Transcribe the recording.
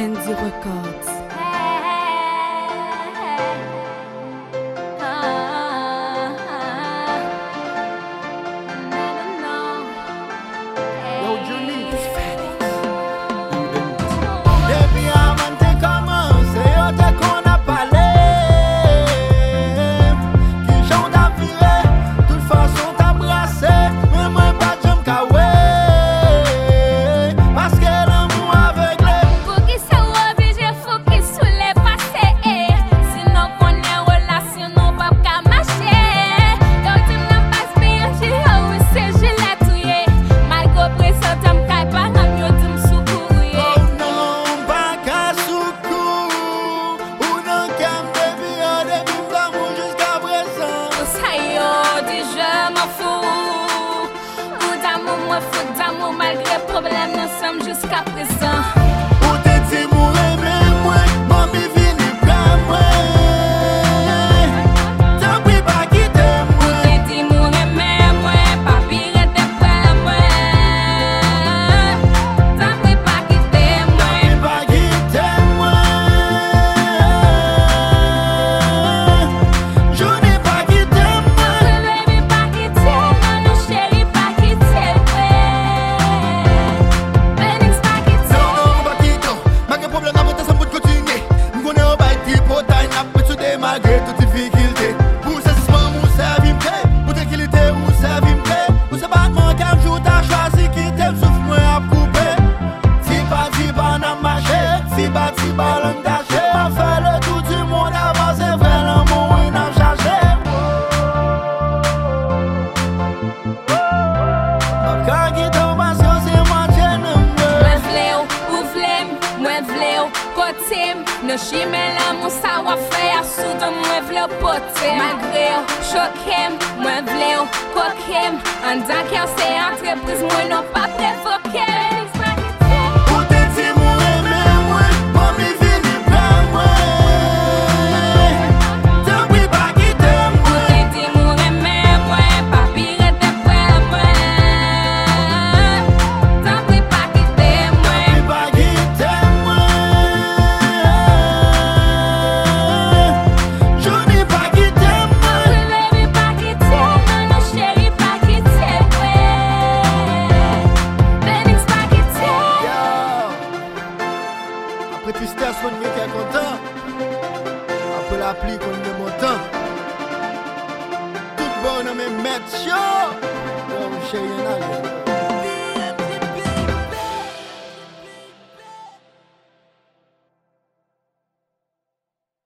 Andy your records. mwen fou Ou d'amou mwen fou d'amou Malgre problem nan sam jiska prezant yo potim Nan jime la moun sa wafè a soudan mwen vle potim. Magre yo chokim, mwen vle yo kokim. An dan kè se entreprise mwen nou pa prefok moun mwen ke kontan Ape la pli kon mwen montan Tout bon nan men met yo Mwen mwen cheye nan yo